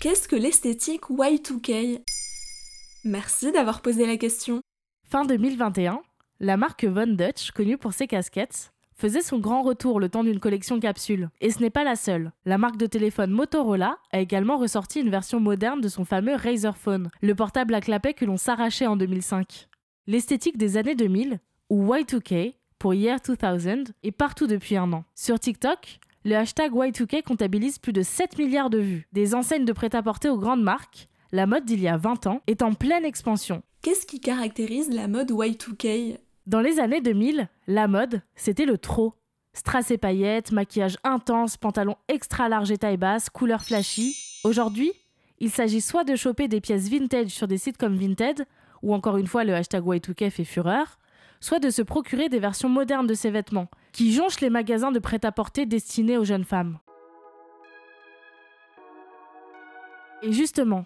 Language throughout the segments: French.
Qu'est-ce que l'esthétique Y2K Merci d'avoir posé la question. Fin 2021, la marque Von Dutch, connue pour ses casquettes, faisait son grand retour le temps d'une collection capsule. Et ce n'est pas la seule. La marque de téléphone Motorola a également ressorti une version moderne de son fameux Razer Phone, le portable à clapet que l'on s'arrachait en 2005. L'esthétique des années 2000, ou Y2K, pour Year 2000, est partout depuis un an. Sur TikTok, le hashtag Y2K comptabilise plus de 7 milliards de vues. Des enseignes de prêt-à-porter aux grandes marques, la mode d'il y a 20 ans est en pleine expansion. Qu'est-ce qui caractérise la mode Y2K dans les années 2000, la mode, c'était le trop. Strass et paillettes, maquillage intense, pantalons extra larges et taille basse, couleurs flashy. Aujourd'hui, il s'agit soit de choper des pièces vintage sur des sites comme Vinted, ou encore une fois le hashtag Y2K fait fureur, soit de se procurer des versions modernes de ces vêtements, qui jonchent les magasins de prêt-à-porter destinés aux jeunes femmes. Et justement,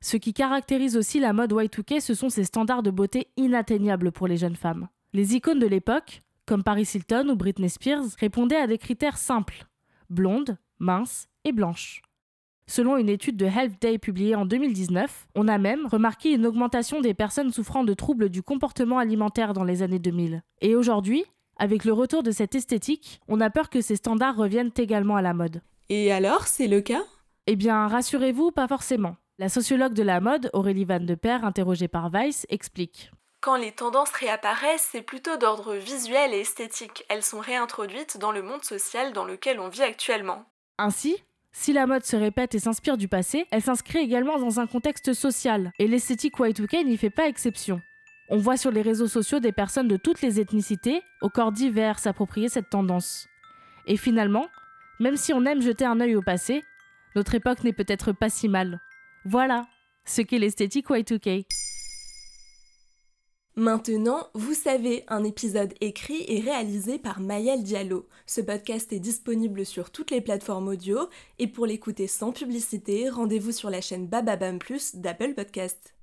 ce qui caractérise aussi la mode Y2K, ce sont ces standards de beauté inatteignables pour les jeunes femmes. Les icônes de l'époque, comme Paris Hilton ou Britney Spears, répondaient à des critères simples blonde, mince et blanche. Selon une étude de Health Day publiée en 2019, on a même remarqué une augmentation des personnes souffrant de troubles du comportement alimentaire dans les années 2000. Et aujourd'hui, avec le retour de cette esthétique, on a peur que ces standards reviennent également à la mode. Et alors, c'est le cas? Eh bien, rassurez-vous, pas forcément. La sociologue de la mode, Aurélie Van de Per, interrogée par Vice, explique quand les tendances réapparaissent, c'est plutôt d'ordre visuel et esthétique. Elles sont réintroduites dans le monde social dans lequel on vit actuellement. Ainsi, si la mode se répète et s'inspire du passé, elle s'inscrit également dans un contexte social, et l'esthétique Y2K n'y fait pas exception. On voit sur les réseaux sociaux des personnes de toutes les ethnicités, au corps divers, s'approprier cette tendance. Et finalement, même si on aime jeter un œil au passé, notre époque n'est peut-être pas si mal. Voilà ce qu'est l'esthétique Y2K. Maintenant, vous savez, un épisode écrit et réalisé par Mayel Diallo. Ce podcast est disponible sur toutes les plateformes audio et pour l'écouter sans publicité, rendez-vous sur la chaîne Bababam Plus d'Apple Podcast.